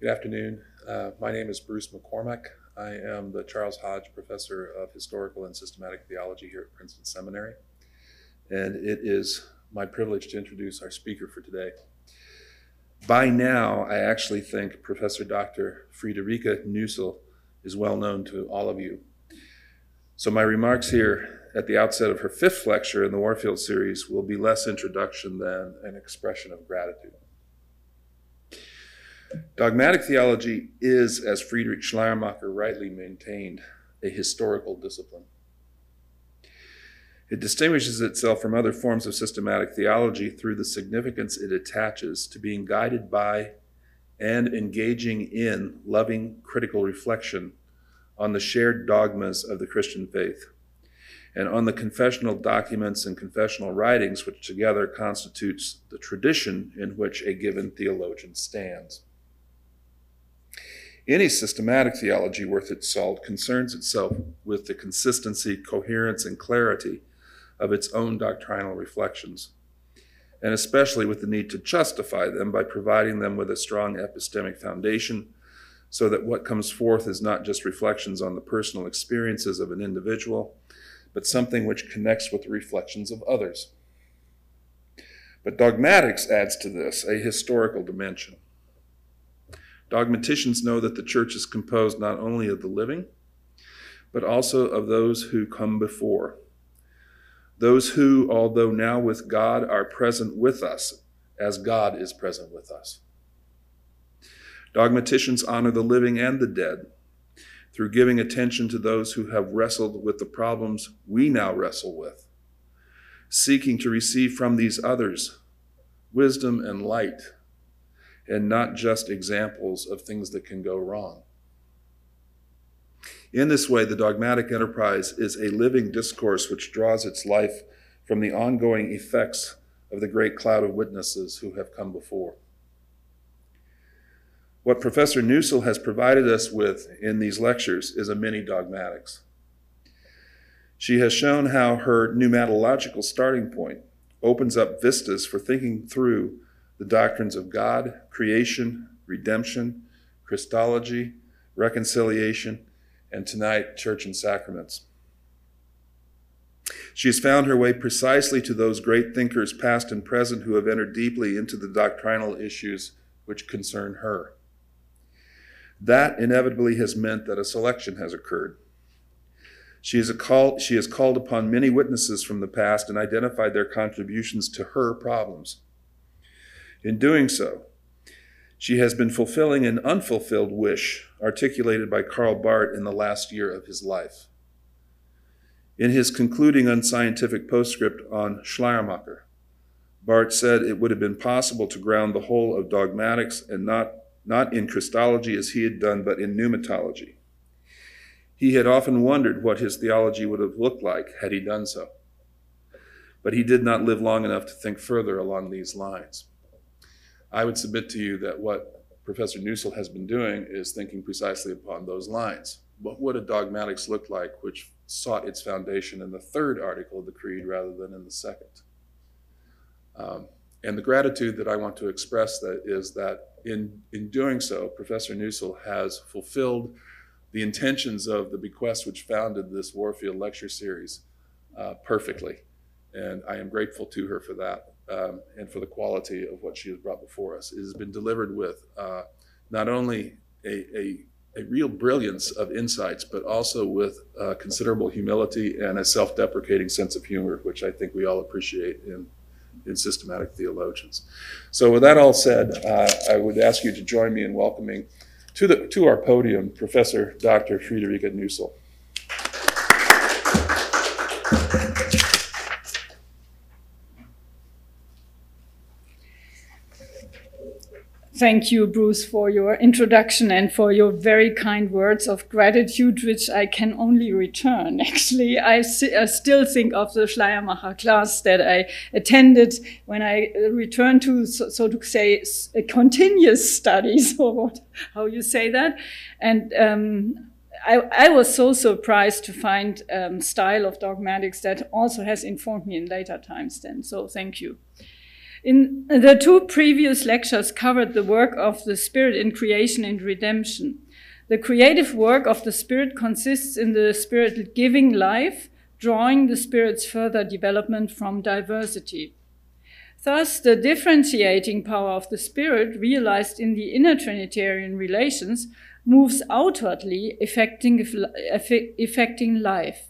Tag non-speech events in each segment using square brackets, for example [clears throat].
Good afternoon. Uh, my name is Bruce McCormack. I am the Charles Hodge Professor of Historical and Systematic Theology here at Princeton Seminary. And it is my privilege to introduce our speaker for today. By now, I actually think Professor Dr. Friederike Nüssel is well known to all of you. So my remarks here at the outset of her fifth lecture in the Warfield series will be less introduction than an expression of gratitude. Dogmatic theology is, as Friedrich Schleiermacher rightly maintained, a historical discipline. It distinguishes itself from other forms of systematic theology through the significance it attaches to being guided by and engaging in loving critical reflection on the shared dogmas of the Christian faith and on the confessional documents and confessional writings which together constitutes the tradition in which a given theologian stands. Any systematic theology worth its salt concerns itself with the consistency, coherence, and clarity of its own doctrinal reflections, and especially with the need to justify them by providing them with a strong epistemic foundation so that what comes forth is not just reflections on the personal experiences of an individual, but something which connects with the reflections of others. But dogmatics adds to this a historical dimension. Dogmaticians know that the church is composed not only of the living, but also of those who come before. Those who, although now with God, are present with us as God is present with us. Dogmaticians honor the living and the dead through giving attention to those who have wrestled with the problems we now wrestle with, seeking to receive from these others wisdom and light and not just examples of things that can go wrong. In this way, the dogmatic enterprise is a living discourse which draws its life from the ongoing effects of the great cloud of witnesses who have come before. What Professor Nüssel has provided us with in these lectures is a mini dogmatics. She has shown how her pneumatological starting point opens up vistas for thinking through the doctrines of God, creation, redemption, Christology, reconciliation, and tonight, church and sacraments. She has found her way precisely to those great thinkers, past and present, who have entered deeply into the doctrinal issues which concern her. That inevitably has meant that a selection has occurred. She, is call, she has called upon many witnesses from the past and identified their contributions to her problems. In doing so, she has been fulfilling an unfulfilled wish articulated by Karl Barth in the last year of his life. In his concluding unscientific postscript on Schleiermacher, Barth said it would have been possible to ground the whole of dogmatics and not, not in Christology as he had done, but in pneumatology. He had often wondered what his theology would have looked like had he done so. But he did not live long enough to think further along these lines. I would submit to you that what Professor Nüssel has been doing is thinking precisely upon those lines. What would a dogmatics look like which sought its foundation in the third article of the Creed rather than in the second? Um, and the gratitude that I want to express that is that in, in doing so, Professor Nüssel has fulfilled the intentions of the bequest which founded this Warfield lecture series uh, perfectly. And I am grateful to her for that um, and for the quality of what she has brought before us. It has been delivered with uh, not only a, a, a, real brilliance of insights, but also with uh, considerable humility and a self deprecating sense of humor, which I think we all appreciate in, in systematic theologians. So, with that all said, uh, I would ask you to join me in welcoming to, the, to our podium Professor Dr. Friederike Nüssel. Thank you, Bruce, for your introduction and for your very kind words of gratitude, which I can only return. [laughs] Actually, I, si I still think of the Schleiermacher class that I attended when I returned to, so, so to say, continuous studies, [laughs] or what, how you say that. And um, I, I, was so surprised to find um, style of dogmatics that also has informed me in later times then. So thank you. In the two previous lectures covered the work of the Spirit in creation and redemption. The creative work of the Spirit consists in the Spirit giving life, drawing the Spirit's further development from diversity. Thus, the differentiating power of the Spirit, realized in the inner Trinitarian relations, moves outwardly, affecting, affecting life.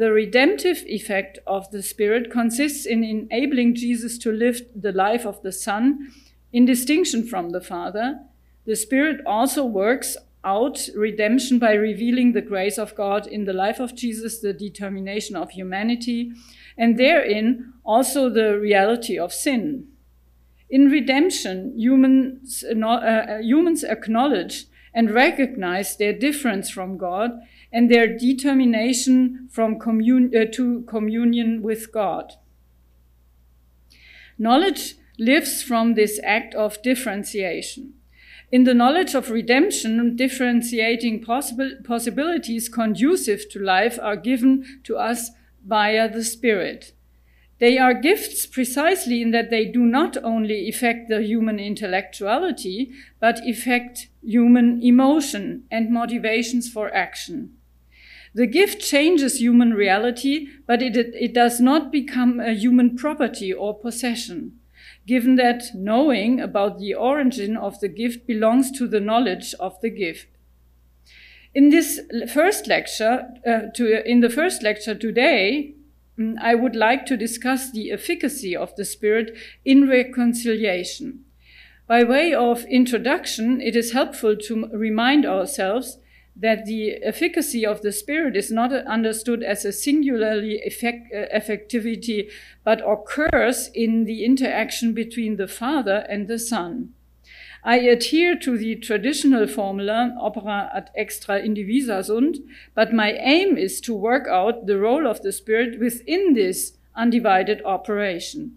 The redemptive effect of the Spirit consists in enabling Jesus to live the life of the Son in distinction from the Father. The Spirit also works out redemption by revealing the grace of God in the life of Jesus, the determination of humanity, and therein also the reality of sin. In redemption, humans, uh, humans acknowledge and recognize their difference from God and their determination from commun- uh, to communion with God. Knowledge lives from this act of differentiation. In the knowledge of redemption, differentiating possible, possibilities conducive to life are given to us via the Spirit. They are gifts precisely in that they do not only affect the human intellectuality, but affect human emotion and motivations for action. The gift changes human reality, but it, it does not become a human property or possession given that knowing about the origin of the gift belongs to the knowledge of the gift. In this first lecture, uh, to, in the first lecture today, mm, I would like to discuss the efficacy of the Spirit in reconciliation. By way of introduction, it is helpful to remind ourselves that the efficacy of the Spirit is not understood as a singularly effect, uh, effectivity, but occurs in the interaction between the Father and the Son. I adhere to the traditional formula opera ad extra indivisa sunt, but my aim is to work out the role of the Spirit within this undivided operation.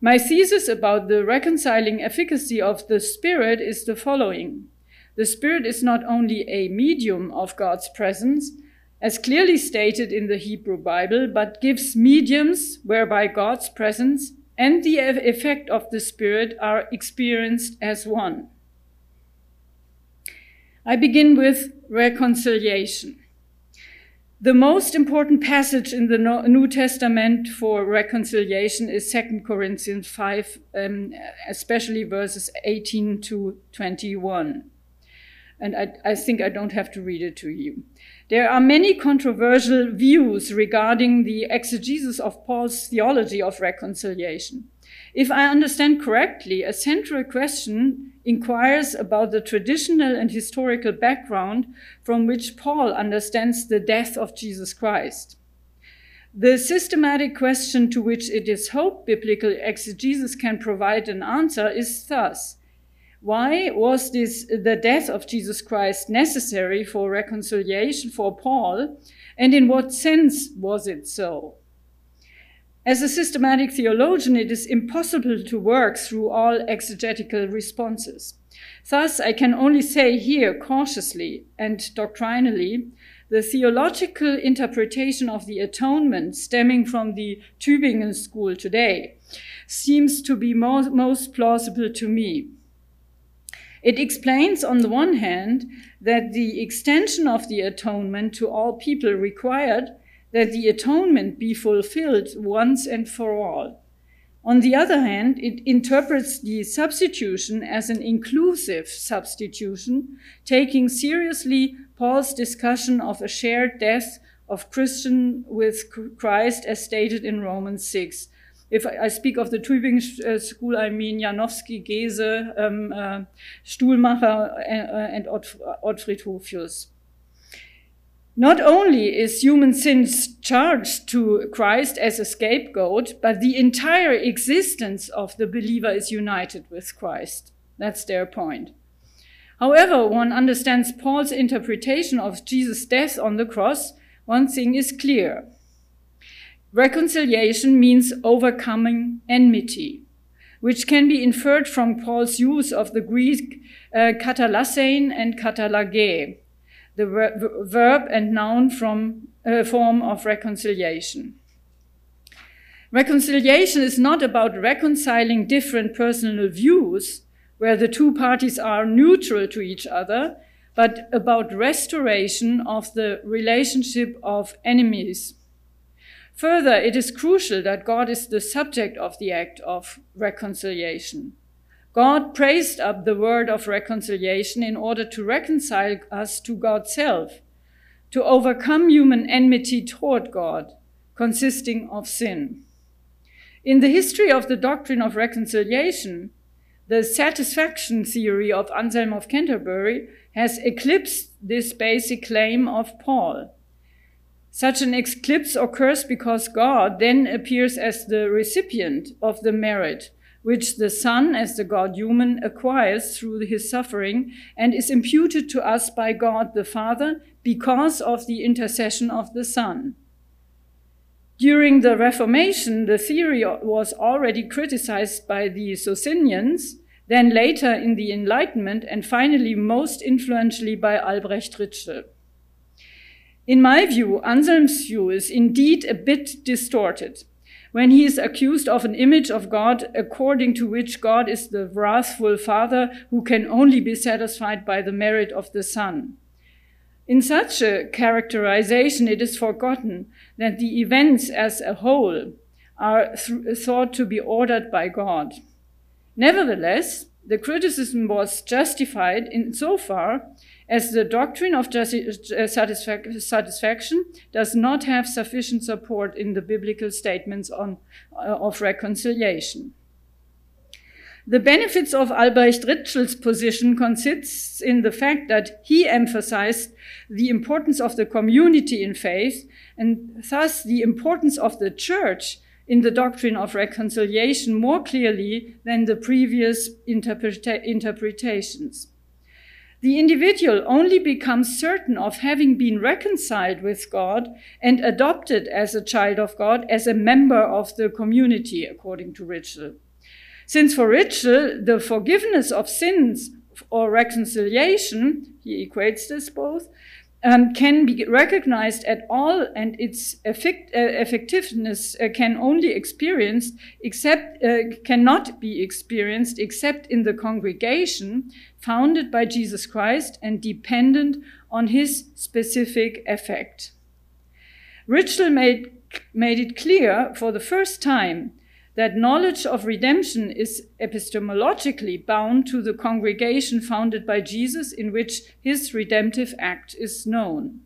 My thesis about the reconciling efficacy of the Spirit is the following. The Spirit is not only a medium of God's presence, as clearly stated in the Hebrew Bible, but gives mediums whereby God's presence and the effect of the Spirit are experienced as one. I begin with reconciliation. The most important passage in the New Testament for reconciliation is 2 Corinthians 5, um, especially verses 18 to 21 and I, I, think I don't have to read it to you. There are many controversial views regarding the exegesis of Paul's theology of reconciliation. If I understand correctly, a central question inquires about the traditional and historical background from which Paul understands the death of Jesus Christ. The systematic question to which it is hoped biblical exegesis can provide an answer is thus why was this the death of Jesus Christ necessary for reconciliation for Paul, and in what sense was it so? As a systematic theologian, it is impossible to work through all exegetical responses. Thus, I can only say here cautiously and doctrinally the theological interpretation of the atonement stemming from the Tübingen school today seems to be most, most plausible to me. It explains, on the one hand, that the extension of the atonement to all people required that the atonement be fulfilled once and for all. On the other hand, it interprets the substitution as an inclusive substitution, taking seriously Paul's discussion of a shared death of Christian with Christ as stated in Romans 6 if I speak of the Tübingen school, I mean Janowski, Gese, um, uh, Stuhlmacher, uh, and Hofius. Not only is human sin charged to Christ as a scapegoat, but the entire existence of the believer is united with Christ. That's their point. However, one understands Paul's interpretation of Jesus' death on the cross, one thing is clear. Reconciliation means overcoming enmity, which can be inferred from Paul's use of the Greek uh, katalasein and katalage, the ver verb and noun from, uh, form of reconciliation. Reconciliation is not about reconciling different personal views where the two parties are neutral to each other, but about restoration of the relationship of enemies. Further, it is crucial that God is the subject of the act of reconciliation. God praised up the word of reconciliation in order to reconcile us to God's self, to overcome human enmity toward God, consisting of sin. In the history of the doctrine of reconciliation, the satisfaction theory of Anselm of Canterbury has eclipsed this basic claim of Paul. Such an eclipse occurs because God then appears as the recipient of the merit which the Son, as the God human, acquires through his suffering and is imputed to us by God the Father because of the intercession of the Son. During the Reformation, the theory was already criticized by the Socinians, then later in the Enlightenment, and finally most influentially by Albrecht Ritschl. In my view, Anselm's view is indeed a bit distorted when he is accused of an image of God according to which God is the wrathful Father who can only be satisfied by the merit of the Son. In such a characterization, it is forgotten that the events as a whole are th- thought to be ordered by God. Nevertheless, the criticism was justified insofar as the doctrine of uh, satisfaction does not have sufficient support in the biblical statements on, uh, of reconciliation. The benefits of Albrecht Ritschl's position consists in the fact that he emphasized the importance of the community in faith and thus the importance of the church in the doctrine of reconciliation more clearly than the previous interpreta interpretations. The individual only becomes certain of having been reconciled with God and adopted as a child of God, as a member of the community, according to Ritschl. Since for Ritschl, the forgiveness of sins or reconciliation, he equates this both, um, can be recognized at all and its effect, uh, effectiveness uh, can only experienced except uh, cannot be experienced except in the congregation founded by Jesus Christ and dependent on his specific effect. Ritschl made, made it clear for the first time that knowledge of redemption is epistemologically bound to the congregation founded by Jesus in which his redemptive act is known.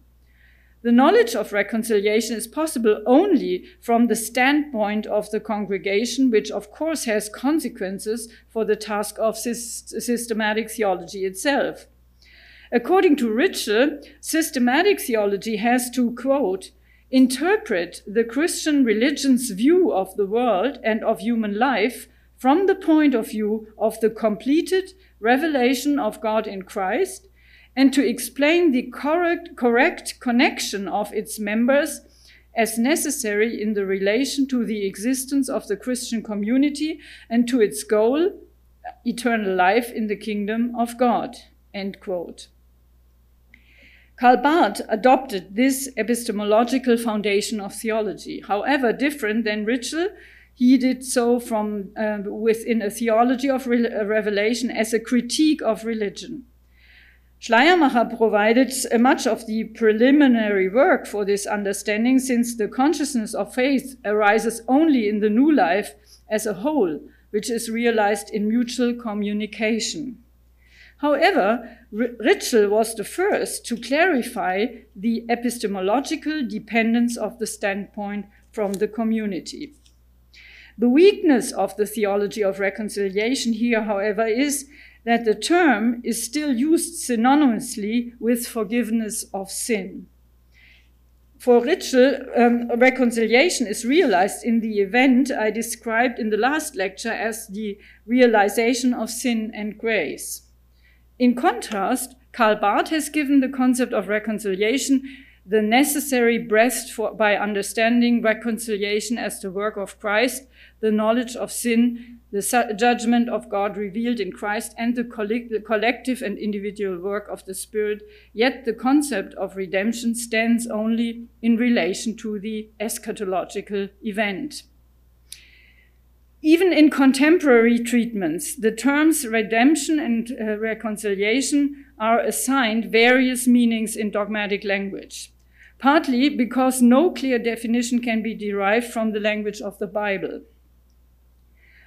The knowledge of reconciliation is possible only from the standpoint of the congregation, which of course has consequences for the task of systematic theology itself. According to Ritschl, systematic theology has to, quote, interpret the Christian religion's view of the world and of human life from the point of view of the completed revelation of God in Christ and to explain the correct, correct connection of its members as necessary in the relation to the existence of the Christian community and to its goal, eternal life in the kingdom of God. End quote. Karl Barth adopted this epistemological foundation of theology. However, different than Ritschl, he did so from uh, within a theology of re revelation as a critique of religion. Schleiermacher provided much of the preliminary work for this understanding since the consciousness of faith arises only in the new life as a whole, which is realized in mutual communication. However, Ritschl was the first to clarify the epistemological dependence of the standpoint from the community. The weakness of the theology of reconciliation here, however, is that the term is still used synonymously with forgiveness of sin. For Ritschl, um, reconciliation is realized in the event I described in the last lecture as the realization of sin and grace. In contrast, Karl Barth has given the concept of reconciliation the necessary breadth for, by understanding reconciliation as the work of Christ, the knowledge of sin, the judgment of God revealed in Christ, and the, the collective and individual work of the Spirit. Yet the concept of redemption stands only in relation to the eschatological event. Even in contemporary treatments, the terms redemption and uh, reconciliation are assigned various meanings in dogmatic language, partly because no clear definition can be derived from the language of the Bible.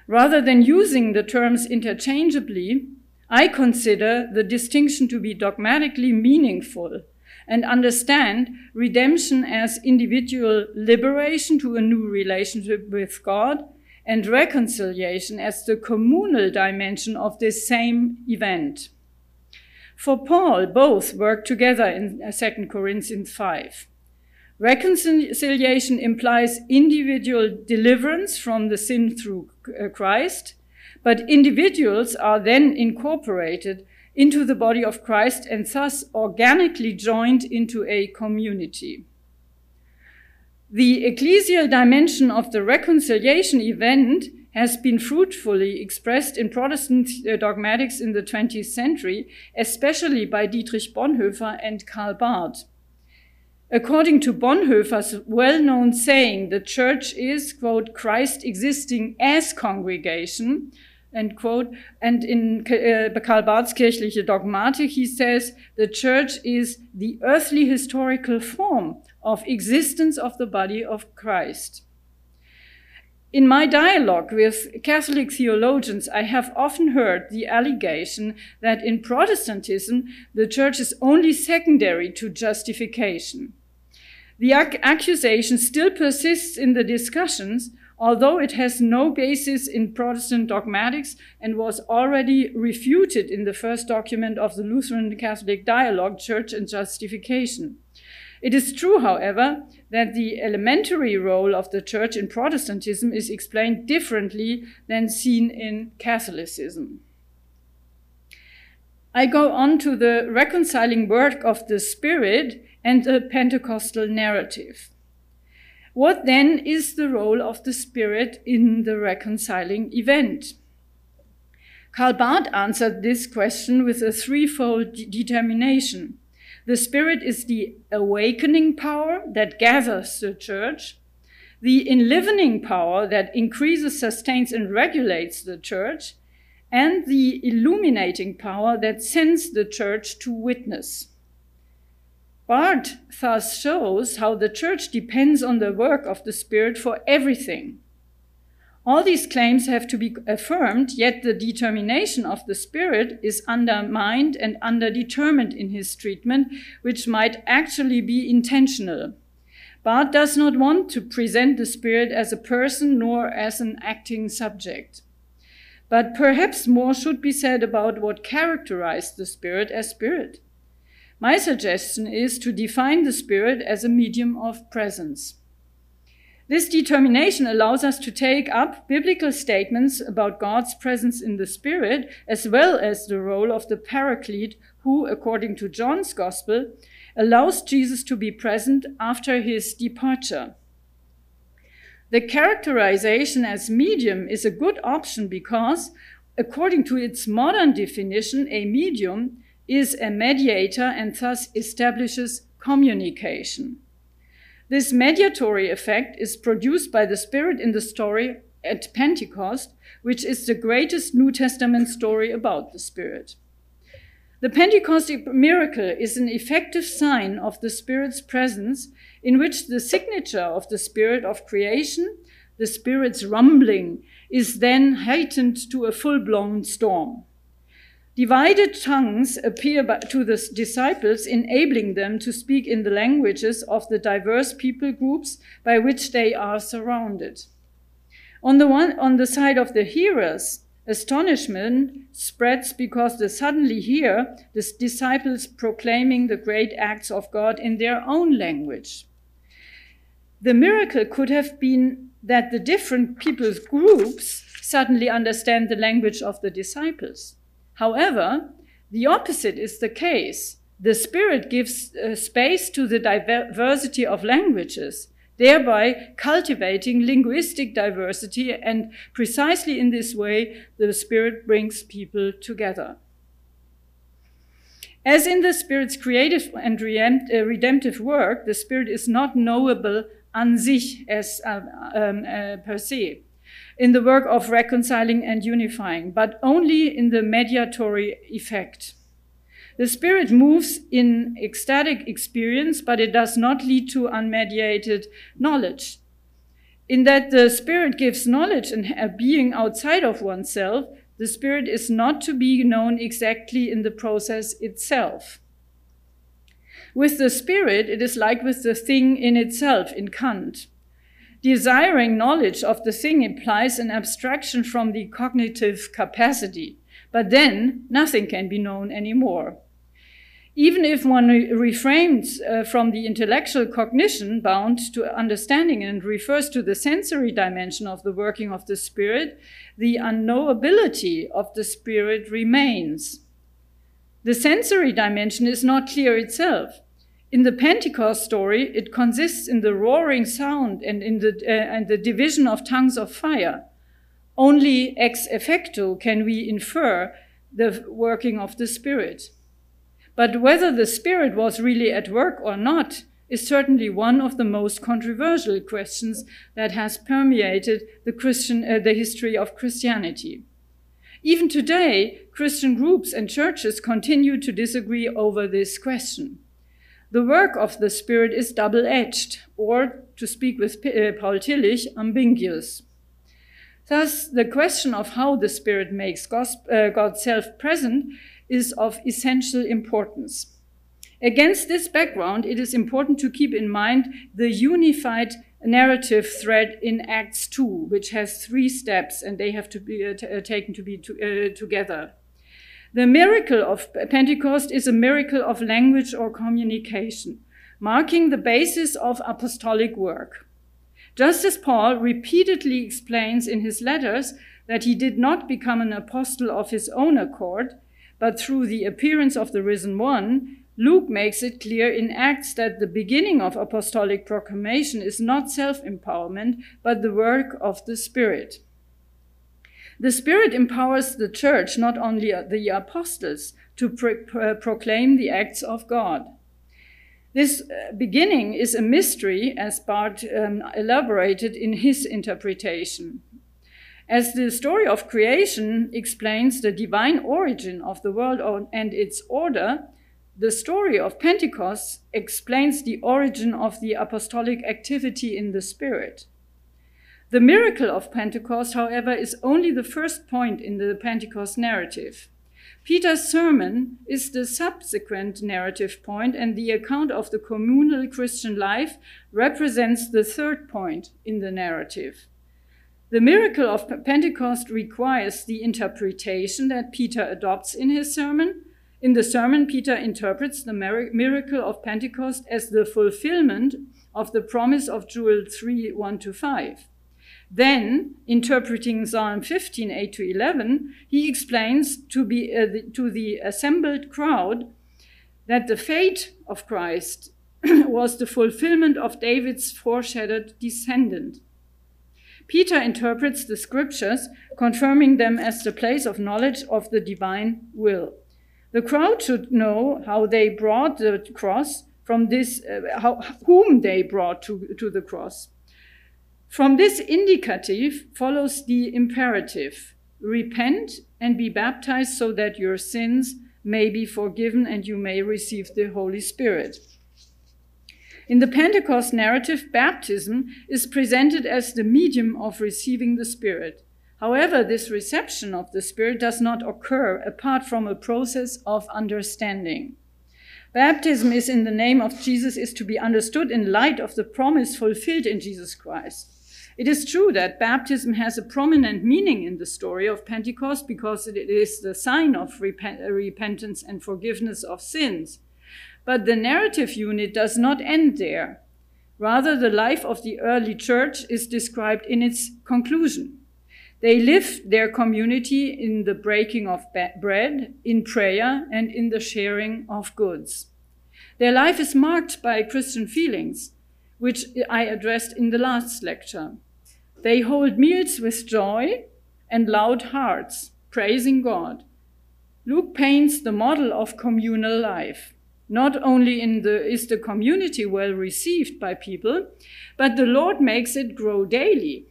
Rather than using the terms interchangeably, I consider the distinction to be dogmatically meaningful and understand redemption as individual liberation to a new relationship with God and reconciliation as the communal dimension of this same event. For Paul, both work together in 2 Corinthians 5. Reconciliation implies individual deliverance from the sin through uh, Christ, but individuals are then incorporated into the body of Christ and thus organically joined into a community. The ecclesial dimension of the reconciliation event has been fruitfully expressed in Protestant uh, dogmatics in the 20th century, especially by Dietrich Bonhoeffer and Karl Barth. According to Bonhoeffer's well known saying, the church is, quote, Christ existing as congregation, end quote. And in uh, Karl Barth's Kirchliche Dogmatik, he says, the church is the earthly historical form of existence of the body of Christ. In my dialogue with Catholic theologians, I have often heard the allegation that in Protestantism, the church is only secondary to justification. The ac accusation still persists in the discussions, although it has no basis in Protestant dogmatics and was already refuted in the first document of the Lutheran Catholic dialogue, Church and Justification. It is true, however, that the elementary role of the Church in Protestantism is explained differently than seen in Catholicism. I go on to the reconciling work of the Spirit and the Pentecostal narrative. What then is the role of the Spirit in the reconciling event? Karl Barth answered this question with a threefold determination. The Spirit is the awakening power that gathers the church, the enlivening power that increases, sustains, and regulates the church, and the illuminating power that sends the church to witness. Barth thus shows how the church depends on the work of the Spirit for everything. All these claims have to be affirmed, yet the determination of the Spirit is undermined and underdetermined in his treatment, which might actually be intentional. Barth does not want to present the Spirit as a person nor as an acting subject. But perhaps more should be said about what characterized the Spirit as Spirit. My suggestion is to define the Spirit as a medium of presence. This determination allows us to take up biblical statements about God's presence in the Spirit, as well as the role of the Paraclete, who, according to John's Gospel, allows Jesus to be present after his departure. The characterization as medium is a good option because, according to its modern definition, a medium is a mediator and thus establishes communication. This mediatory effect is produced by the Spirit in the story at Pentecost, which is the greatest New Testament story about the Spirit. The Pentecost miracle is an effective sign of the Spirit's presence, in which the signature of the Spirit of creation, the Spirit's rumbling, is then heightened to a full blown storm. Divided tongues appear to the disciples, enabling them to speak in the languages of the diverse people groups by which they are surrounded. On the, one, on the side of the hearers, astonishment spreads because they suddenly hear the disciples proclaiming the great acts of God in their own language. The miracle could have been that the different people's groups suddenly understand the language of the disciples. However, the opposite is the case. The Spirit gives uh, space to the diversity of languages, thereby cultivating linguistic diversity, and precisely in this way, the Spirit brings people together. As in the Spirit's creative and uh, redemptive work, the Spirit is not knowable an sich as uh, um, uh, per se, in the work of reconciling and unifying, but only in the mediatory effect. The Spirit moves in ecstatic experience, but it does not lead to unmediated knowledge. In that the Spirit gives knowledge and a being outside of oneself, the Spirit is not to be known exactly in the process itself. With the Spirit, it is like with the thing in itself in Kant. Desiring knowledge of the thing implies an abstraction from the cognitive capacity, but then nothing can be known anymore. Even if one refrains uh, from the intellectual cognition bound to understanding and refers to the sensory dimension of the working of the Spirit, the unknowability of the Spirit remains. The sensory dimension is not clear itself. In the Pentecost story, it consists in the roaring sound and in the, uh, and the division of tongues of fire. Only ex effecto can we infer the working of the Spirit. But whether the Spirit was really at work or not is certainly one of the most controversial questions that has permeated the, Christian, uh, the history of Christianity. Even today, Christian groups and churches continue to disagree over this question. The work of the Spirit is double edged, or, to speak with uh, Paul Tillich, ambiguous. Thus, the question of how the Spirit makes uh, God self present is of essential importance. Against this background, it is important to keep in mind the unified narrative thread in Acts 2, which has three steps and they have to be uh, uh taken to be to, uh, together. The miracle of Pentecost is a miracle of language or communication, marking the basis of apostolic work. Just as Paul repeatedly explains in his letters that he did not become an apostle of his own accord, but through the appearance of the risen one, Luke makes it clear in Acts that the beginning of apostolic proclamation is not self empowerment, but the work of the Spirit. The Spirit empowers the church, not only the apostles, to pro- proclaim the acts of God. This uh, beginning is a mystery, as Barth um, elaborated in his interpretation. As the story of creation explains the divine origin of the world and its order, the story of Pentecost explains the origin of the apostolic activity in the Spirit. The miracle of Pentecost, however, is only the first point in the Pentecost narrative. Peter's sermon is the subsequent narrative point, and the account of the communal Christian life represents the third point in the narrative. The miracle of Pentecost requires the interpretation that Peter adopts in his sermon. In the sermon, Peter interprets the miracle of Pentecost as the fulfillment of the promise of Joel 3 1 to 5. Then, interpreting Psalm 15 8 to 11, he explains to, be, uh, the, to the assembled crowd that the fate of Christ [clears throat] was the fulfillment of David's foreshadowed descendant. Peter interprets the scriptures, confirming them as the place of knowledge of the divine will. The crowd should know how they brought the cross from this, uh, how, whom they brought to, to the cross. From this indicative follows the imperative repent and be baptized so that your sins may be forgiven and you may receive the Holy Spirit. In the Pentecost narrative, baptism is presented as the medium of receiving the Spirit. However, this reception of the Spirit does not occur apart from a process of understanding. Baptism is in the name of Jesus is to be understood in light of the promise fulfilled in Jesus Christ. It is true that baptism has a prominent meaning in the story of Pentecost because it is the sign of repentance and forgiveness of sins. But the narrative unit does not end there. Rather, the life of the early church is described in its conclusion. They live their community in the breaking of bread, in prayer, and in the sharing of goods. Their life is marked by Christian feelings, which I addressed in the last lecture. They hold meals with joy and loud hearts, praising God. Luke paints the model of communal life. Not only the, is the community well received by people, but the Lord makes it grow daily.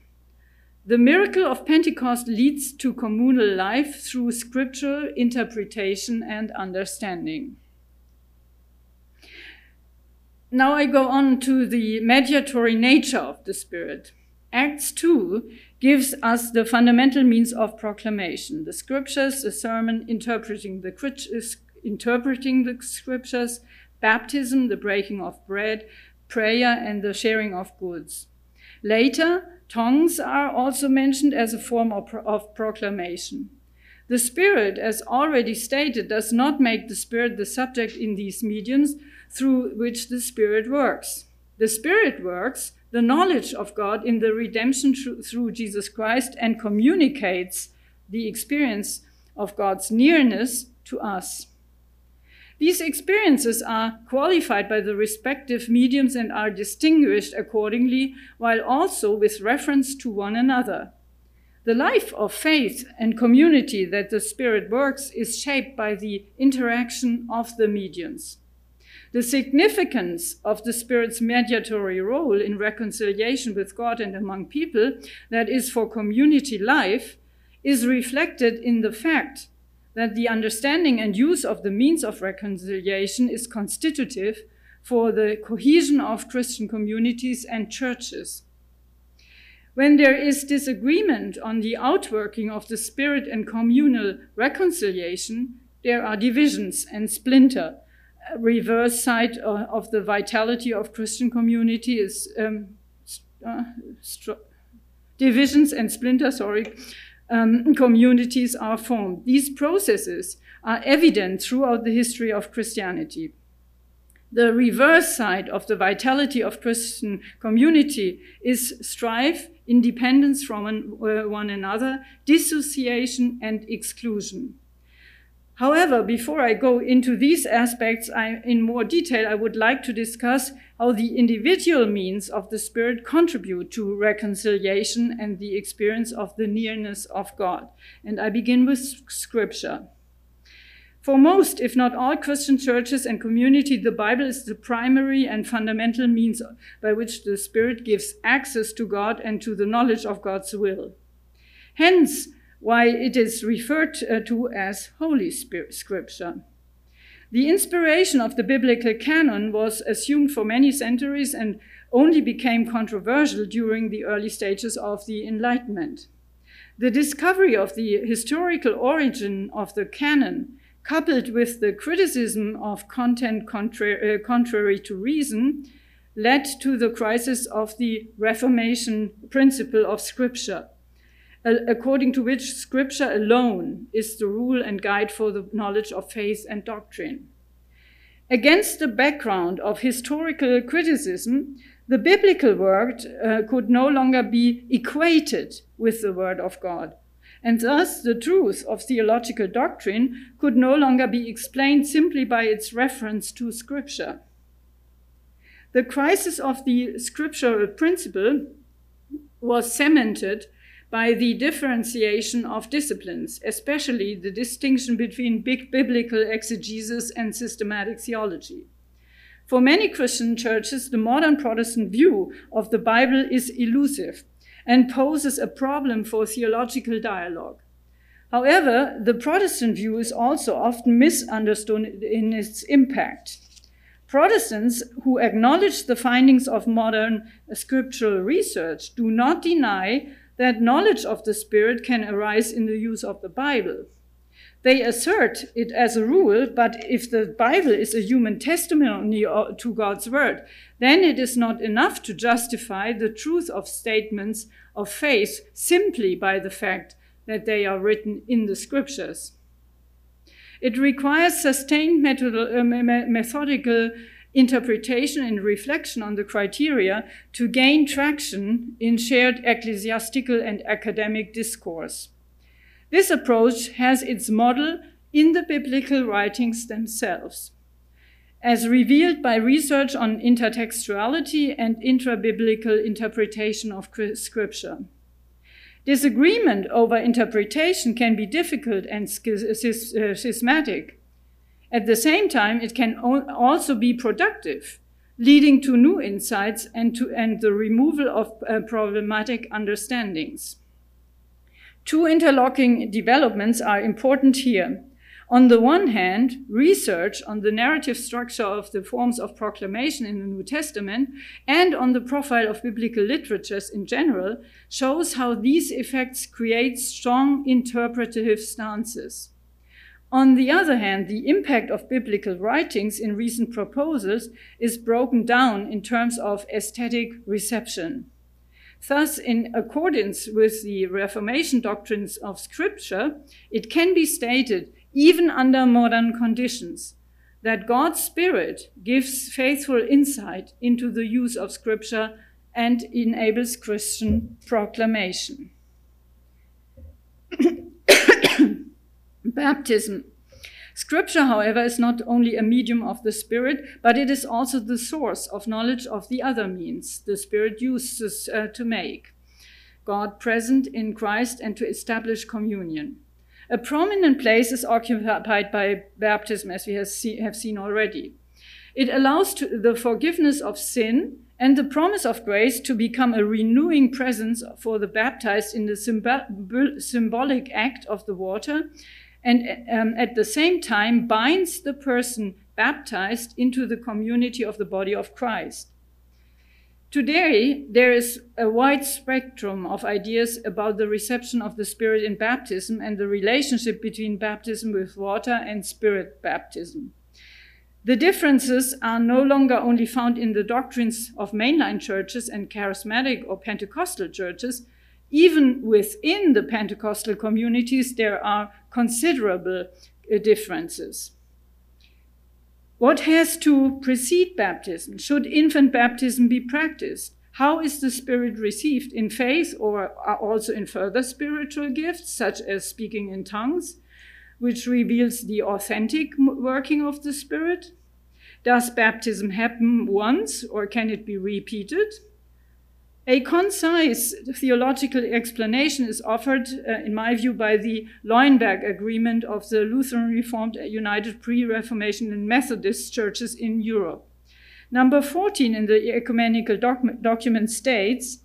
The miracle of Pentecost leads to communal life through scriptural interpretation and understanding. Now I go on to the mediatory nature of the Spirit. Acts 2 gives us the fundamental means of proclamation the scriptures, the sermon, interpreting the, interpreting the scriptures, baptism, the breaking of bread, prayer, and the sharing of goods. Later, tongues are also mentioned as a form of, of proclamation. The Spirit, as already stated, does not make the Spirit the subject in these mediums through which the Spirit works. The Spirit works the knowledge of God in the redemption through Jesus Christ and communicates the experience of God's nearness to us. These experiences are qualified by the respective mediums and are distinguished accordingly, while also with reference to one another. The life of faith and community that the Spirit works is shaped by the interaction of the mediums. The significance of the Spirit's mediatory role in reconciliation with God and among people, that is, for community life, is reflected in the fact that the understanding and use of the means of reconciliation is constitutive for the cohesion of Christian communities and churches. When there is disagreement on the outworking of the Spirit and communal reconciliation, there are divisions and splinter reverse side of the vitality of Christian community is um, uh, divisions and splinters, sorry, um, communities are formed. These processes are evident throughout the history of Christianity. The reverse side of the vitality of Christian community is strife, independence from an, uh, one another, dissociation, and exclusion. However, before I go into these aspects I, in more detail, I would like to discuss how the individual means of the Spirit contribute to reconciliation and the experience of the nearness of God. And I begin with Scripture. For most, if not all Christian churches and community, the Bible is the primary and fundamental means by which the Spirit gives access to God and to the knowledge of God's will. Hence, why it is referred uh, to as Holy Scripture. The inspiration of the biblical canon was assumed for many centuries and only became controversial during the early stages of the Enlightenment. The discovery of the historical origin of the canon, coupled with the criticism of content contra- uh, contrary to reason, led to the crisis of the Reformation principle of Scripture according to which scripture alone is the rule and guide for the knowledge of faith and doctrine. Against the background of historical criticism, the biblical word uh, could no longer be equated with the word of God. And thus, the truth of theological doctrine could no longer be explained simply by its reference to Scripture. The crisis of the scriptural principle was cemented by the differentiation of disciplines, especially the distinction between big biblical exegesis and systematic theology. For many Christian churches, the modern Protestant view of the Bible is elusive and poses a problem for theological dialogue. However, the Protestant view is also often misunderstood in its impact. Protestants who acknowledge the findings of modern scriptural research do not deny that knowledge of the Spirit can arise in the use of the Bible. They assert it as a rule, but if the Bible is a human testimony to God's word, then it is not enough to justify the truth of statements of faith simply by the fact that they are written in the scriptures. It requires sustained uh, methodical interpretation and reflection on the criteria to gain traction in shared ecclesiastical and academic discourse. This approach has its model in the biblical writings themselves. As revealed by research on intertextuality and intra-biblical interpretation of scripture. Disagreement over interpretation can be difficult and uh, schismatic, at the same time, it can also be productive, leading to new insights and, to, and the removal of uh, problematic understandings. Two interlocking developments are important here. On the one hand, research on the narrative structure of the forms of proclamation in the New Testament and on the profile of biblical literatures in general shows how these effects create strong interpretative stances. On the other hand, the impact of biblical writings in recent proposals is broken down in terms of aesthetic reception. Thus, in accordance with the Reformation doctrines of Scripture, it can be stated even under modern conditions, that God's Spirit gives faithful insight into the use of Scripture and enables Christian proclamation. Baptism. Scripture, however, is not only a medium of the Spirit, but it is also the source of knowledge of the other means the Spirit uses uh, to make God present in Christ and to establish communion. A prominent place is occupied by baptism, as we have, see, have seen already. It allows the forgiveness of sin and the promise of grace to become a renewing presence for the baptized in the symbolic act of the water, and um, at the same time binds the person baptized into the community of the body of Christ. Today, there is a wide spectrum of ideas about the reception of the Spirit in baptism and the relationship between baptism with water and Spirit baptism. The differences are no longer only found in the doctrines of mainline churches and charismatic or Pentecostal churches. Even within the Pentecostal communities, there are considerable uh, differences. What has to precede baptism? Should infant baptism be practiced? How is the Spirit received? In faith or also in further spiritual gifts, such as speaking in tongues, which reveals the authentic working of the Spirit? Does baptism happen once or can it be repeated? A concise theological explanation is offered, uh, in my view, by the Leuenberg Agreement of the Lutheran Reformed United Pre Reformation and Methodist churches in Europe. Number 14 in the ecumenical doc document states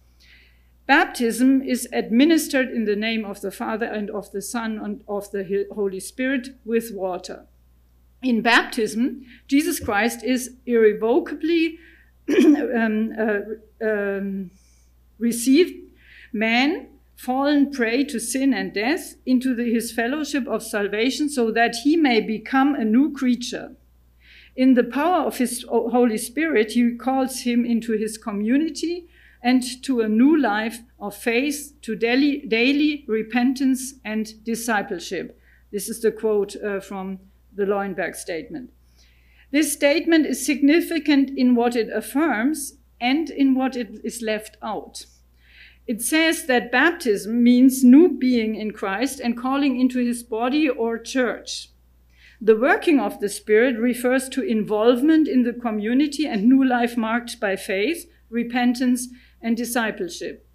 Baptism is administered in the name of the Father and of the Son and of the Holy Spirit with water. In baptism, Jesus Christ is irrevocably [clears throat] um, uh, um, received man fallen prey to sin and death into the, his fellowship of salvation so that he may become a new creature. In the power of his Holy Spirit, he calls him into his community and to a new life of faith, to daily, daily repentance and discipleship. This is the quote uh, from the Leuenberg statement. This statement is significant in what it affirms and in what it is left out. It says that baptism means new being in Christ and calling into his body or church. The working of the Spirit refers to involvement in the community and new life marked by faith, repentance, and discipleship.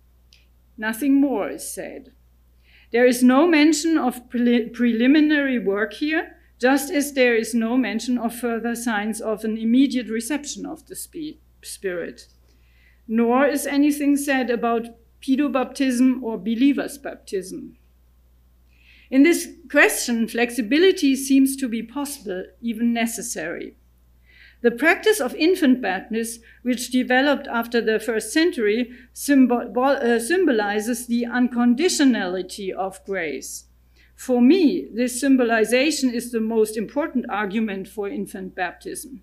Nothing more is said. There is no mention of pre preliminary work here, just as there is no mention of further signs of an immediate reception of the Spirit nor is anything said about pedobaptism or believer's baptism. In this question, flexibility seems to be possible, even necessary. The practice of infant baptism, which developed after the first century, uh, symbolizes the unconditionality of grace. For me, this symbolization is the most important argument for infant baptism.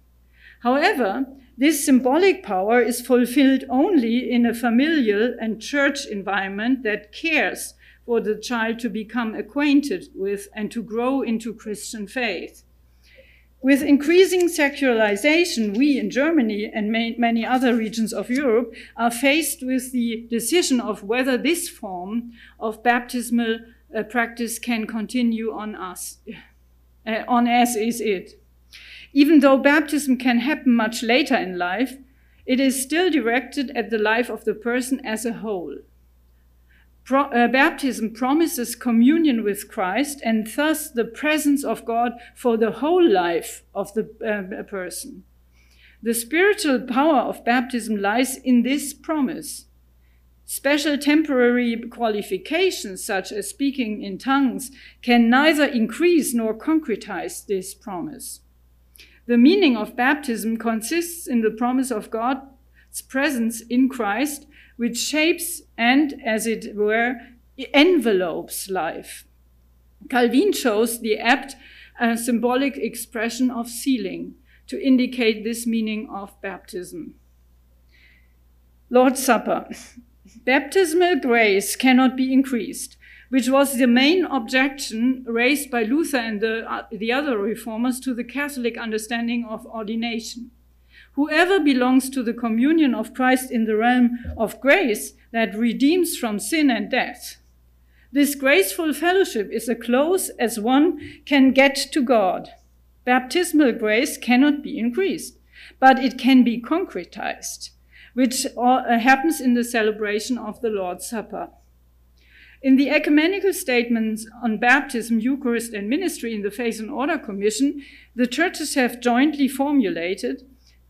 However, this symbolic power is fulfilled only in a familial and church environment that cares for the child to become acquainted with and to grow into Christian faith. With increasing secularization, we in Germany and many other regions of Europe are faced with the decision of whether this form of baptismal uh, practice can continue on us, uh, on as is it. Even though baptism can happen much later in life, it is still directed at the life of the person as a whole. Pro uh, baptism promises communion with Christ and thus the presence of God for the whole life of the uh, person. The spiritual power of baptism lies in this promise. Special temporary qualifications, such as speaking in tongues, can neither increase nor concretize this promise. The meaning of baptism consists in the promise of God's presence in Christ, which shapes and, as it were, envelopes life. Calvin chose the apt uh, symbolic expression of sealing to indicate this meaning of baptism. Lord's Supper. Baptismal grace cannot be increased, which was the main objection raised by Luther and the, uh, the other reformers to the Catholic understanding of ordination. Whoever belongs to the communion of Christ in the realm of grace that redeems from sin and death. This graceful fellowship is as close as one can get to God. Baptismal grace cannot be increased, but it can be concretized which uh, happens in the celebration of the Lord's Supper. In the ecumenical statements on baptism, Eucharist, and ministry in the Faith and Order Commission, the churches have jointly formulated,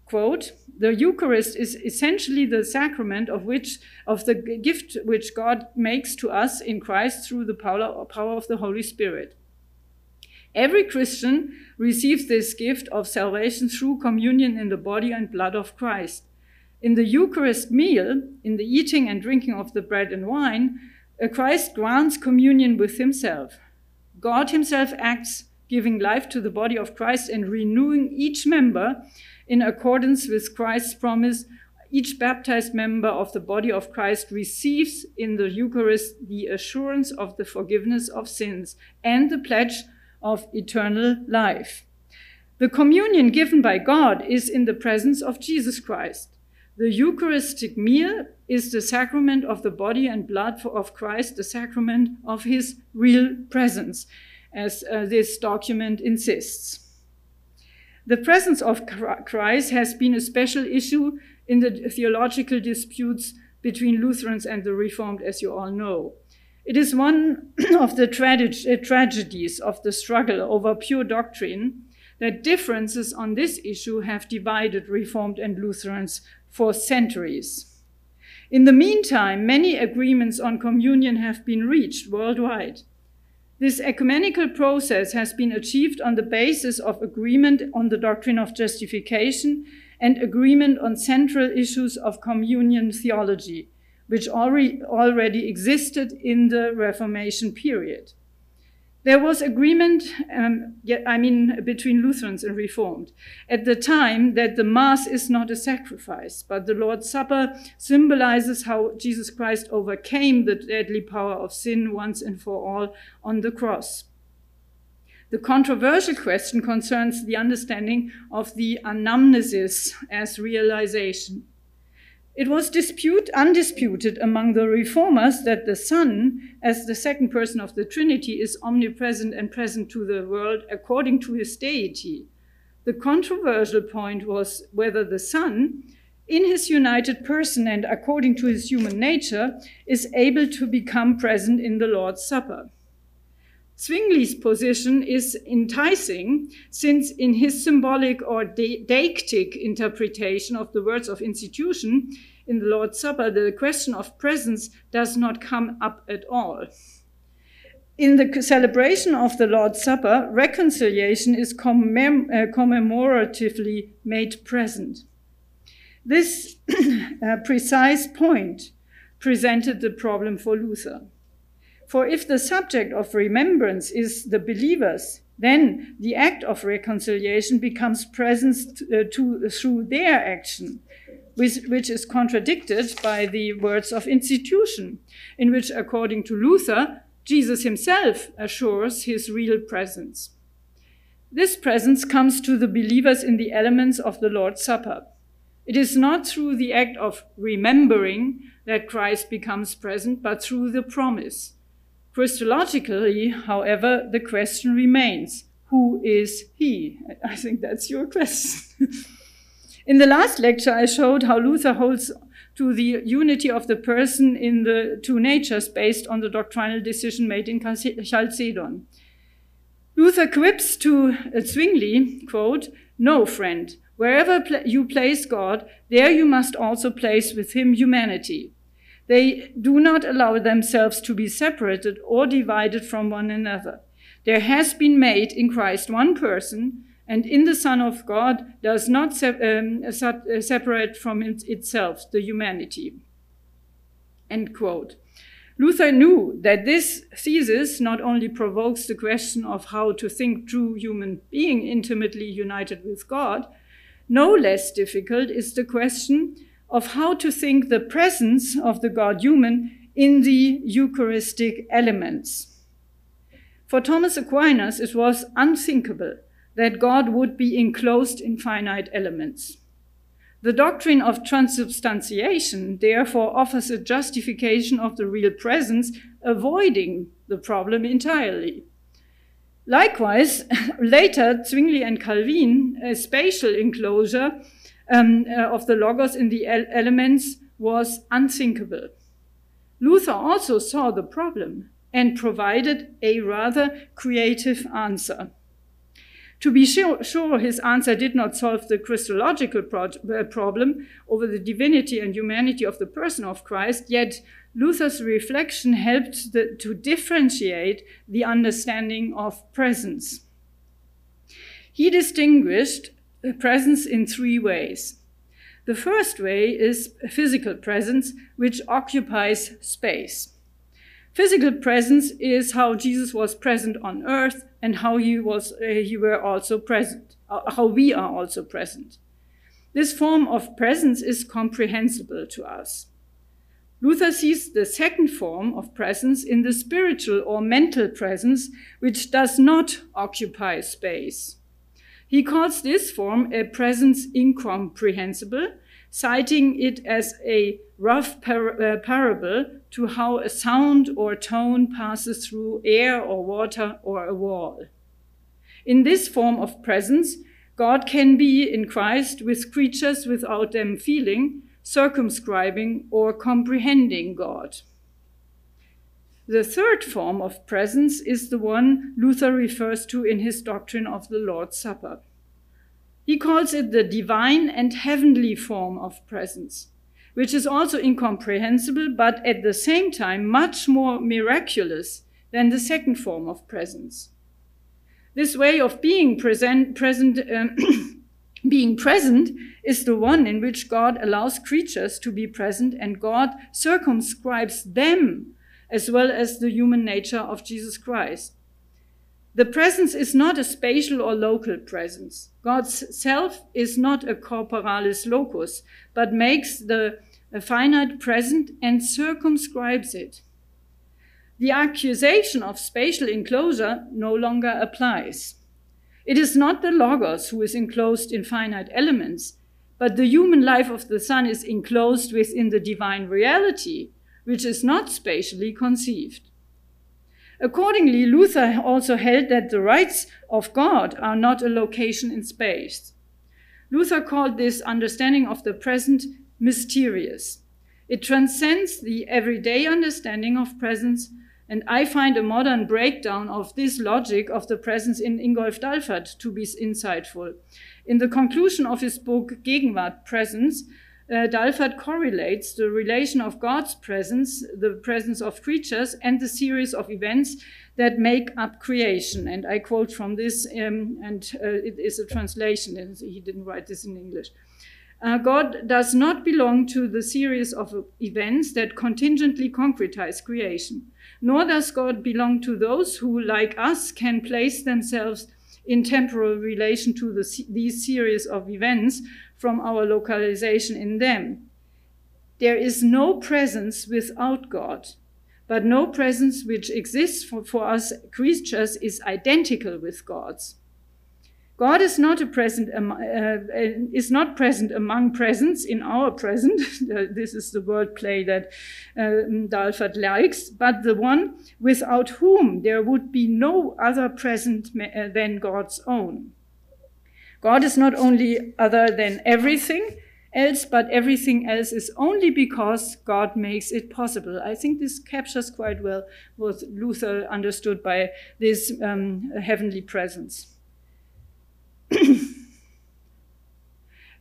quote, the Eucharist is essentially the sacrament of which of the gift which God makes to us in Christ through the power, power of the Holy Spirit. Every Christian receives this gift of salvation through communion in the body and blood of Christ. In the Eucharist meal, in the eating and drinking of the bread and wine, Christ grants communion with himself. God himself acts, giving life to the body of Christ and renewing each member in accordance with Christ's promise. Each baptized member of the body of Christ receives in the Eucharist the assurance of the forgiveness of sins and the pledge of eternal life. The communion given by God is in the presence of Jesus Christ. The Eucharistic meal is the sacrament of the body and blood of Christ, the sacrament of his real presence, as uh, this document insists. The presence of Christ has been a special issue in the theological disputes between Lutherans and the Reformed, as you all know. It is one [clears throat] of the uh, tragedies of the struggle over pure doctrine that differences on this issue have divided Reformed and Lutherans for centuries. In the meantime, many agreements on communion have been reached worldwide. This ecumenical process has been achieved on the basis of agreement on the doctrine of justification and agreement on central issues of communion theology, which already existed in the Reformation period. There was agreement, um, I mean, between Lutherans and Reformed at the time that the Mass is not a sacrifice, but the Lord's Supper symbolizes how Jesus Christ overcame the deadly power of sin once and for all on the cross. The controversial question concerns the understanding of the anamnesis as realization. It was dispute, undisputed among the reformers that the Son, as the second person of the Trinity, is omnipresent and present to the world according to his deity. The controversial point was whether the Son, in his united person and according to his human nature, is able to become present in the Lord's Supper. Zwingli's position is enticing since in his symbolic or deictic interpretation of the words of institution in the Lord's Supper, the question of presence does not come up at all. In the celebration of the Lord's Supper, reconciliation is commem uh, commemoratively made present. This [clears throat] uh, precise point presented the problem for Luther. For if the subject of remembrance is the believers, then the act of reconciliation becomes present to, uh, to, through their action, which, which is contradicted by the words of institution, in which, according to Luther, Jesus himself assures his real presence. This presence comes to the believers in the elements of the Lord's Supper. It is not through the act of remembering that Christ becomes present, but through the promise. Christologically, however, the question remains who is he? I think that's your question. [laughs] in the last lecture, I showed how Luther holds to the unity of the person in the two natures based on the doctrinal decision made in Chalcedon. Luther quips to uh, Zwingli, quote, No, friend, wherever pl you place God, there you must also place with him humanity. They do not allow themselves to be separated or divided from one another. There has been made in Christ one person, and in the Son of God does not se um, separate from it itself the humanity. End quote. Luther knew that this thesis not only provokes the question of how to think true human being intimately united with God, no less difficult is the question of how to think the presence of the God human in the Eucharistic elements. For Thomas Aquinas, it was unthinkable that God would be enclosed in finite elements. The doctrine of transubstantiation therefore offers a justification of the real presence, avoiding the problem entirely. Likewise, [laughs] later, Zwingli and Calvin, a spatial enclosure um, uh, of the logos in the elements was unthinkable. Luther also saw the problem and provided a rather creative answer. To be sure, sure, his answer did not solve the Christological uh, problem over the divinity and humanity of the person of Christ, yet Luther's reflection helped the, to differentiate the understanding of presence. He distinguished presence in three ways. The first way is physical presence, which occupies space. Physical presence is how Jesus was present on earth and how he was uh, he were also present, uh, how we are also present. This form of presence is comprehensible to us. Luther sees the second form of presence in the spiritual or mental presence, which does not occupy space. He calls this form a presence incomprehensible, citing it as a rough par uh, parable to how a sound or tone passes through air or water or a wall. In this form of presence, God can be in Christ with creatures without them feeling, circumscribing, or comprehending God. The third form of presence is the one Luther refers to in his doctrine of the Lord's Supper. He calls it the divine and heavenly form of presence which is also incomprehensible, but at the same time much more miraculous than the second form of presence. This way of being present, present um, [clears throat] being present is the one in which God allows creatures to be present and God circumscribes them as well as the human nature of Jesus Christ. The presence is not a spatial or local presence. God's self is not a corporalis locus, but makes the finite present and circumscribes it. The accusation of spatial enclosure no longer applies. It is not the Logos who is enclosed in finite elements, but the human life of the Son is enclosed within the divine reality, which is not spatially conceived. Accordingly, Luther also held that the rights of God are not a location in space. Luther called this understanding of the present mysterious. It transcends the everyday understanding of presence, and I find a modern breakdown of this logic of the presence in Ingolf Dalferth to be insightful. In the conclusion of his book Gegenwart Presence, uh, correlates the relation of God's presence, the presence of creatures, and the series of events that make up creation. And I quote from this, um, and uh, it is a translation, and he didn't write this in English. Uh, God does not belong to the series of events that contingently concretize creation, nor does God belong to those who, like us, can place themselves in temporal relation to the, these series of events from our localization in them. There is no presence without God, but no presence which exists for, for us creatures is identical with God's. God is not a present uh, is not present among presents in our present. [laughs] this is the wordplay that uh, likes, but the one without whom there would be no other present uh, than God's own. God is not only other than everything else, but everything else is only because God makes it possible. I think this captures quite well what Luther understood by this um, heavenly presence. [clears throat]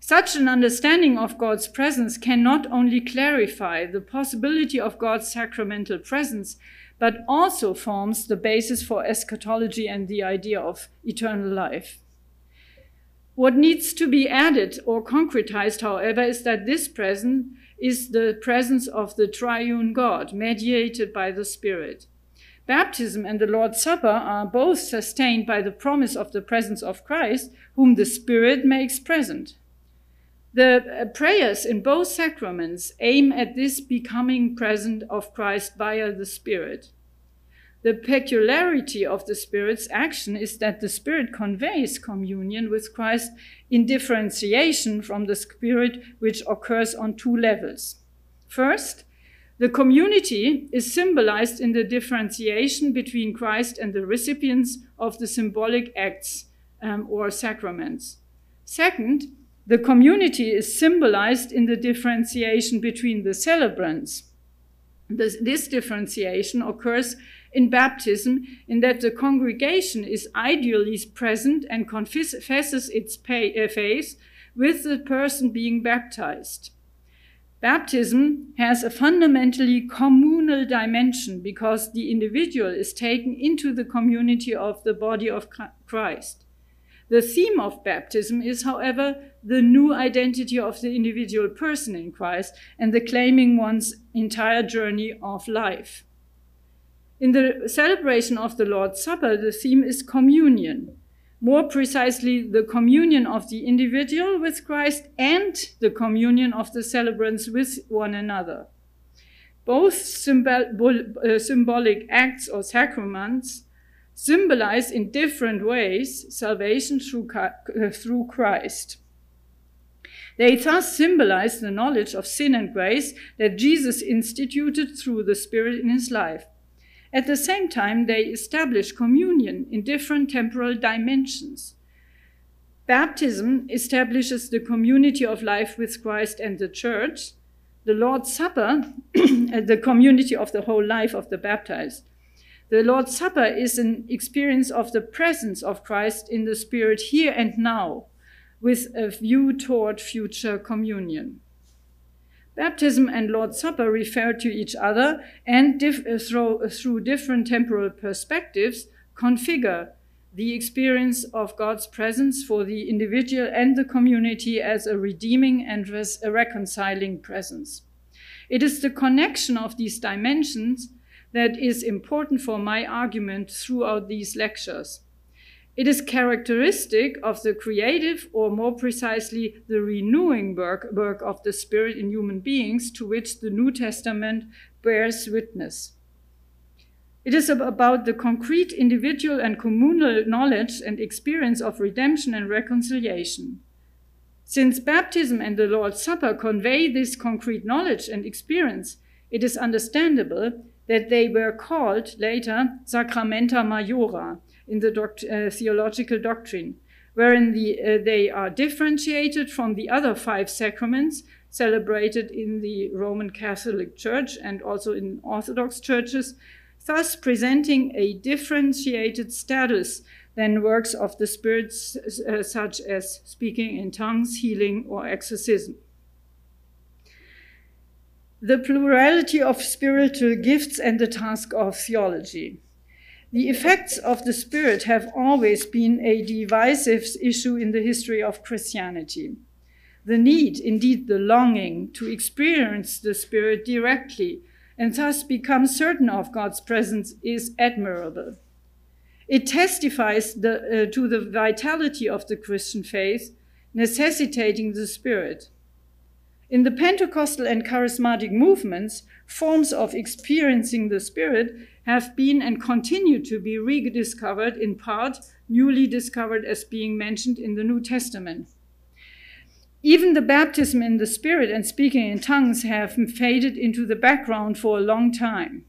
Such an understanding of God's presence can not only clarify the possibility of God's sacramental presence, but also forms the basis for eschatology and the idea of eternal life. What needs to be added or concretized, however, is that this presence is the presence of the triune God, mediated by the Spirit. Baptism and the Lord's Supper are both sustained by the promise of the presence of Christ, whom the Spirit makes present. The uh, prayers in both sacraments aim at this becoming present of Christ via the Spirit. The peculiarity of the Spirit's action is that the Spirit conveys communion with Christ in differentiation from the Spirit which occurs on two levels. First, the community is symbolized in the differentiation between Christ and the recipients of the symbolic acts um, or sacraments. Second, the community is symbolized in the differentiation between the celebrants. This, this, differentiation occurs in baptism in that the congregation is ideally present and confesses its uh, faith with the person being baptized. Baptism has a fundamentally communal dimension because the individual is taken into the community of the body of Christ. The theme of baptism is, however, the new identity of the individual person in Christ and the claiming one's entire journey of life. In the celebration of the Lord's Supper, the theme is communion. More precisely, the communion of the individual with Christ and the communion of the celebrants with one another. Both symbol, uh, symbolic acts or sacraments symbolize in different ways salvation through, uh, through Christ. They thus symbolize the knowledge of sin and grace that Jesus instituted through the Spirit in his life. At the same time, they establish communion in different temporal dimensions. Baptism establishes the community of life with Christ and the Church. The Lord's Supper, [clears throat] uh, the community of the whole life of the baptized. The Lord's Supper is an experience of the presence of Christ in the Spirit here and now, with a view toward future communion. Baptism and Lord's Supper refer to each other and dif- uh, through, through different temporal perspectives configure the experience of God's presence for the individual and the community as a redeeming and res- a reconciling presence. It is the connection of these dimensions that is important for my argument throughout these lectures. It is characteristic of the creative, or more precisely, the renewing work, work of the Spirit in human beings to which the New Testament bears witness. It is about the concrete individual and communal knowledge and experience of redemption and reconciliation. Since baptism and the Lord's Supper convey this concrete knowledge and experience, it is understandable that they were called later sacramenta majora in the doct uh, theological doctrine, wherein the, uh, they are differentiated from the other five sacraments celebrated in the Roman Catholic Church and also in Orthodox churches, thus presenting a differentiated status than works of the spirits uh, such as speaking in tongues, healing, or exorcism the plurality of spiritual gifts and the task of theology. The effects of the Spirit have always been a divisive issue in the history of Christianity. The need, indeed the longing, to experience the Spirit directly and thus become certain of God's presence is admirable. It testifies the, uh, to the vitality of the Christian faith, necessitating the Spirit. In the Pentecostal and charismatic movements, forms of experiencing the Spirit have been and continue to be rediscovered, in part newly discovered as being mentioned in the New Testament. Even the baptism in the Spirit and speaking in tongues have faded into the background for a long time.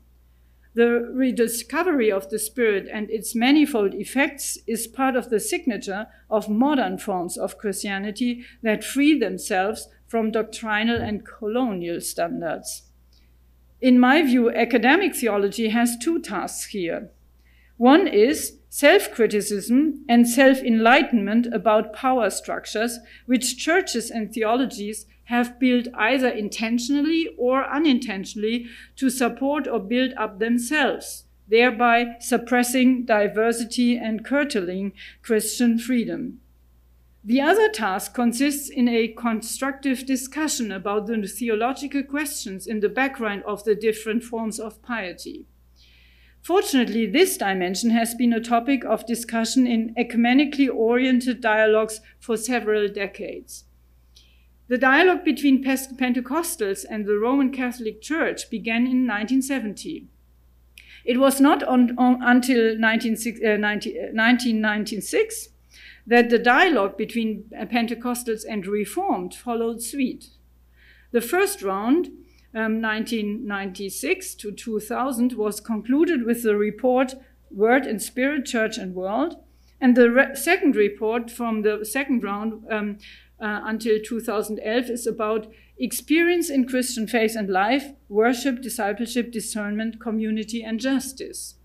The rediscovery of the Spirit and its manifold effects is part of the signature of modern forms of Christianity that free themselves from doctrinal and colonial standards. In my view, academic theology has two tasks here. One is self criticism, and self enlightenment about power structures, which churches and theologies have built either intentionally or unintentionally to support or build up themselves, thereby suppressing diversity and curtailing Christian freedom. The other task consists in a constructive discussion about the theological questions in the background of the different forms of piety. Fortunately, this dimension has been a topic of discussion in ecumenically oriented dialogues for several decades. The dialogue between Pentecostals and the Roman Catholic Church began in 1970. It was not on, on, until 1996 uh, uh, that the dialogue between Pentecostals and Reformed followed suit. The first round um, 1996 to 2000 was concluded with the report Word and Spirit, Church and World. And the re second report from the second round um, uh, until 2011 is about experience in Christian faith and life, worship, discipleship, discernment, community, and justice.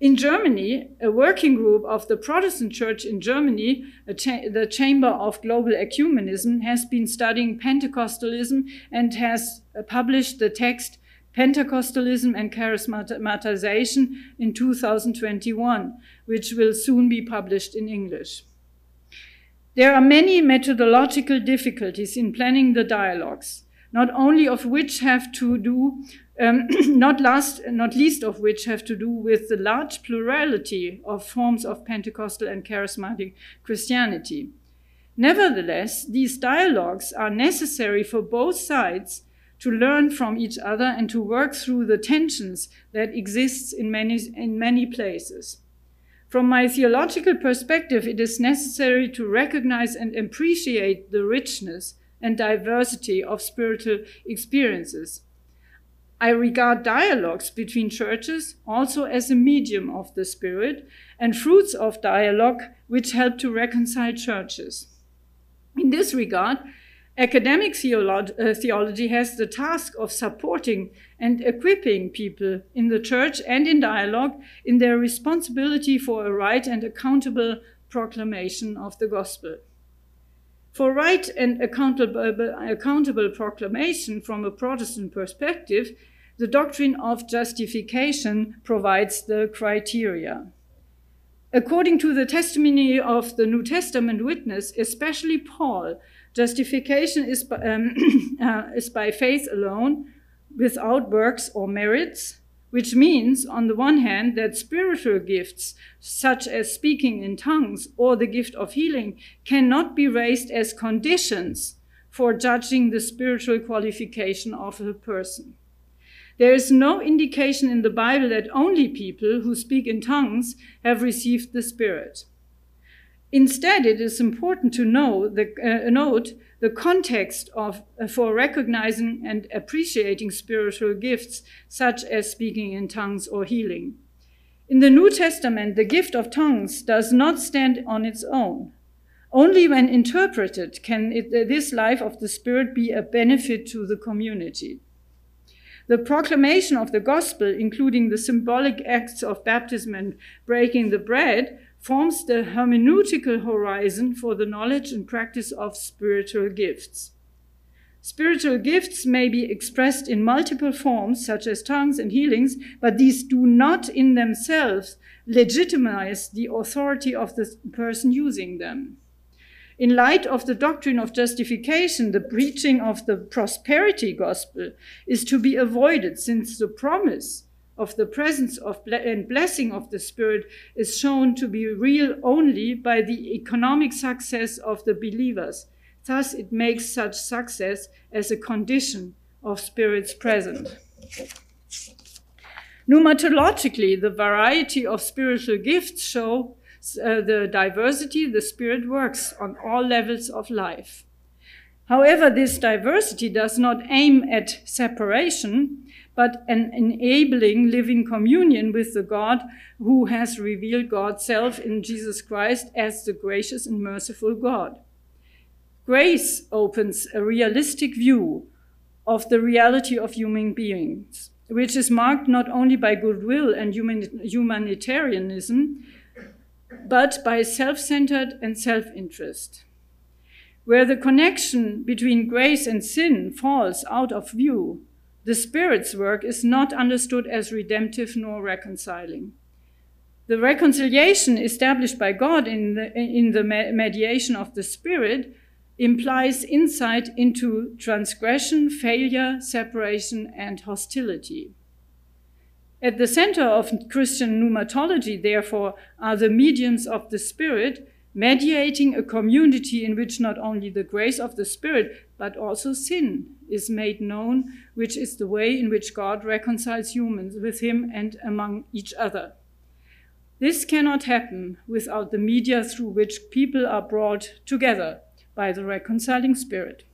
In Germany, a working group of the Protestant Church in Germany, cha the Chamber of Global Ecumenism, has been studying Pentecostalism and has uh, published the text Pentecostalism and Charismatization in 2021, which will soon be published in English. There are many methodological difficulties in planning the dialogues, not only of which have to do um, [clears throat] not last, not least of which have to do with the large plurality of forms of Pentecostal and charismatic Christianity. Nevertheless, these dialogues are necessary for both sides to learn from each other and to work through the tensions that exist in many, in many places. From my theological perspective, it is necessary to recognize and appreciate the richness and diversity of spiritual experiences I regard dialogues between churches also as a medium of the Spirit and fruits of dialogue which help to reconcile churches. In this regard, academic uh, theology has the task of supporting and equipping people in the church and in dialogue in their responsibility for a right and accountable proclamation of the gospel. For right and accountable, accountable proclamation from a Protestant perspective, the doctrine of justification provides the criteria. According to the testimony of the New Testament witness, especially Paul, justification is by, um, [clears throat] uh, is by faith alone, without works or merits, which means, on the one hand, that spiritual gifts, such as speaking in tongues or the gift of healing, cannot be raised as conditions for judging the spiritual qualification of a person. There is no indication in the Bible that only people who speak in tongues have received the Spirit. Instead, it is important to know the, uh, note the context of, uh, for recognizing and appreciating spiritual gifts, such as speaking in tongues or healing. In the New Testament, the gift of tongues does not stand on its own. Only when interpreted can it, uh, this life of the Spirit be a benefit to the community. The proclamation of the gospel, including the symbolic acts of baptism and breaking the bread, forms the hermeneutical horizon for the knowledge and practice of spiritual gifts. Spiritual gifts may be expressed in multiple forms, such as tongues and healings, but these do not in themselves legitimize the authority of the person using them. In light of the doctrine of justification, the preaching of the prosperity gospel is to be avoided since the promise of the presence of and blessing of the Spirit is shown to be real only by the economic success of the believers. Thus, it makes such success as a condition of Spirit's presence. Pneumatologically, the variety of spiritual gifts show uh, the diversity the Spirit works on all levels of life. However, this diversity does not aim at separation, but an enabling living communion with the God who has revealed God's self in Jesus Christ as the gracious and merciful God. Grace opens a realistic view of the reality of human beings, which is marked not only by goodwill and human, humanitarianism, but by self centered and self interest. Where the connection between grace and sin falls out of view, the Spirit's work is not understood as redemptive nor reconciling. The reconciliation established by God in the, in the mediation of the Spirit implies insight into transgression, failure, separation, and hostility. At the center of Christian pneumatology, therefore, are the mediums of the Spirit, mediating a community in which not only the grace of the Spirit, but also sin is made known, which is the way in which God reconciles humans with Him and among each other. This cannot happen without the media through which people are brought together by the reconciling Spirit.